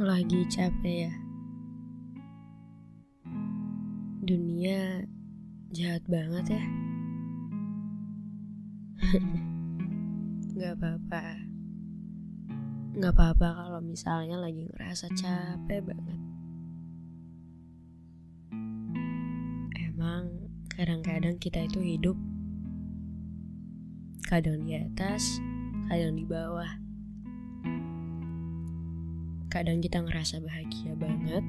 Lagi capek ya. Dunia jahat banget ya. Gak apa-apa. Gak apa-apa kalau misalnya lagi ngerasa capek banget. Emang kadang-kadang kita itu hidup kadang di atas, kadang di bawah. Kadang kita ngerasa bahagia banget,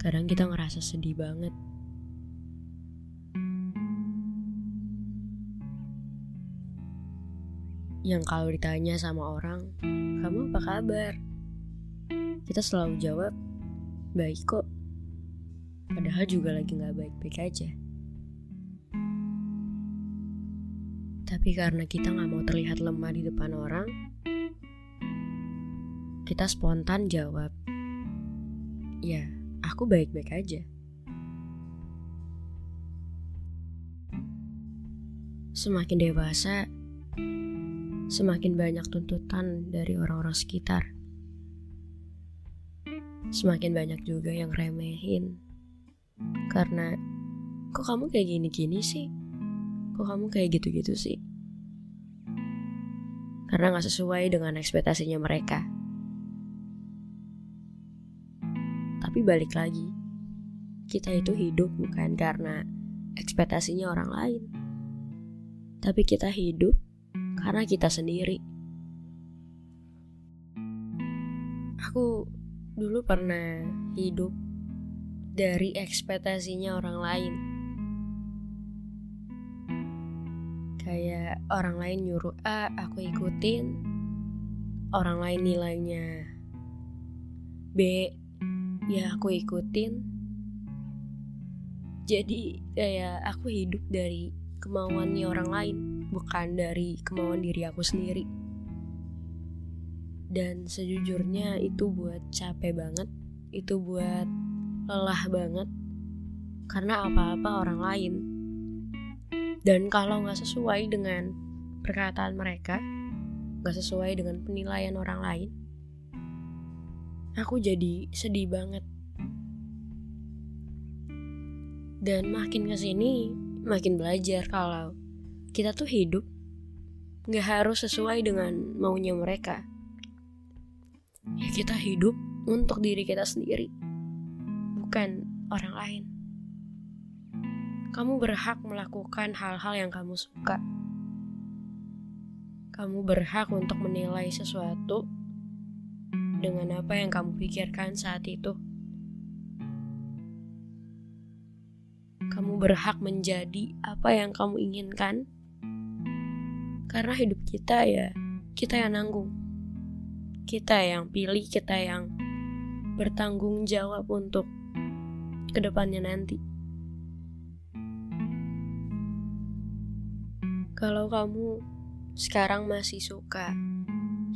kadang kita ngerasa sedih banget. Yang kalau ditanya sama orang, kamu apa kabar? Kita selalu jawab, baik kok. Padahal juga lagi gak baik-baik aja. Tapi karena kita gak mau terlihat lemah di depan orang, kita spontan jawab, ya aku baik-baik aja. Semakin dewasa, semakin banyak tuntutan dari orang-orang sekitar. Semakin banyak juga yang remehin. Karena, kok kamu kayak gini-gini sih? Kok kamu kayak gitu-gitu sih? Karena gak sesuai dengan ekspektasinya mereka. Tapi balik lagi, kita itu hidup bukan karena ekspektasinya orang lain. Tapi kita hidup karena kita sendiri. Aku dulu pernah hidup dari ekspektasinya orang lain. Kayak orang lain nyuruh A, aku ikutin. Orang lain nilainya B, ya aku ikutin. Jadi kayak aku hidup dari kemauannya orang lain bukan dari kemauan diri aku sendiri. Dan sejujurnya itu buat capek banget, itu buat lelah banget, karena apa-apa orang lain. Dan kalau nggak sesuai dengan perkataan mereka, nggak sesuai dengan penilaian orang lain, aku jadi sedih banget. Dan makin ke sini, makin belajar kalau kita tuh hidup gak harus sesuai dengan maunya mereka. Ya kita hidup untuk diri kita sendiri, bukan orang lain. Kamu berhak melakukan hal-hal yang kamu suka. Kamu berhak untuk menilai sesuatu dengan apa yang kamu pikirkan saat itu. Kamu berhak menjadi apa yang kamu inginkan karena hidup kita ya, kita yang nanggung. Kita yang pilih, kita yang bertanggung jawab untuk ke depannya nanti. Kalau kamu sekarang masih suka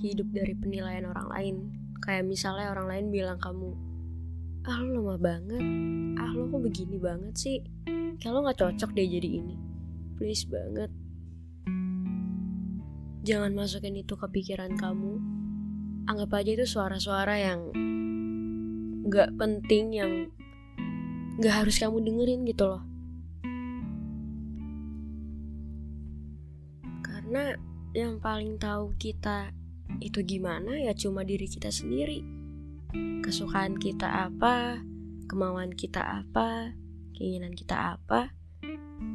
hidup dari penilaian orang lain, kayak misalnya orang lain bilang kamu, ah lo lemah banget, ah lo kok begini banget sih, kayak lo gak cocok deh jadi ini, please banget, Jangan masukin itu ke pikiran kamu. Anggap aja itu suara-suara yang gak penting, yang gak harus kamu dengerin gitu loh. Karena yang paling tahu kita itu gimana ya cuma diri kita sendiri. Kesukaan kita apa, kemauan kita apa, keinginan kita apa,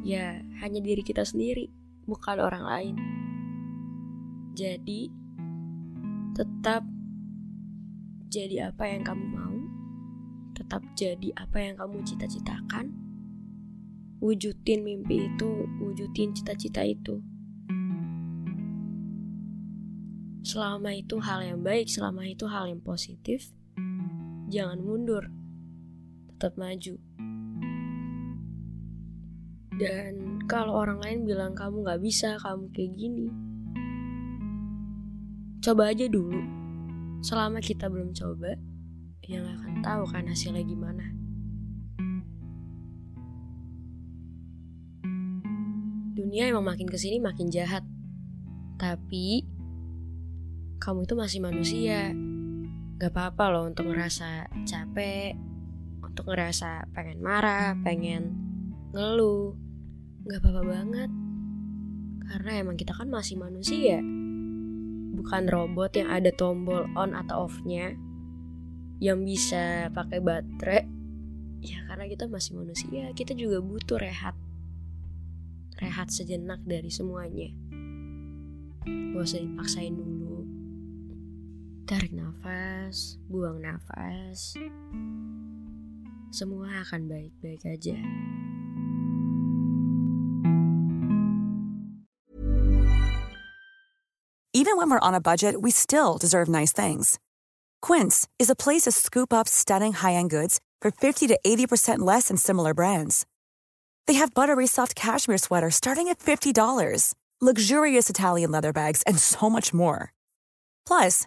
ya hanya diri kita sendiri, bukan orang lain. Jadi, tetap jadi apa yang kamu mau, tetap jadi apa yang kamu cita-citakan, wujudin mimpi itu, wujudin cita-cita itu. Selama itu hal yang baik, selama itu hal yang positif, jangan mundur, tetap maju. Dan kalau orang lain bilang kamu gak bisa, kamu kayak gini, coba aja dulu. Selama kita belum coba, yang akan tahu kan hasilnya gimana. Dunia emang makin ke sini makin jahat. Tapi, kamu itu masih manusia. Gak apa-apa loh untuk ngerasa capek, untuk ngerasa pengen marah, pengen ngeluh. Gak apa-apa banget. Karena emang kita kan masih manusia. Bukan robot yang ada tombol on atau off-nya yang bisa pakai baterai ya karena kita masih manusia kita juga butuh rehat rehat sejenak dari semuanya gak usah dipaksain dulu tarik nafas buang nafas semua akan baik-baik aja even when we're on a budget we still deserve nice things Quince is a place to scoop up stunning high-end goods for 50 to 80% less than similar brands. They have buttery soft cashmere sweaters starting at $50, luxurious Italian leather bags, and so much more. Plus,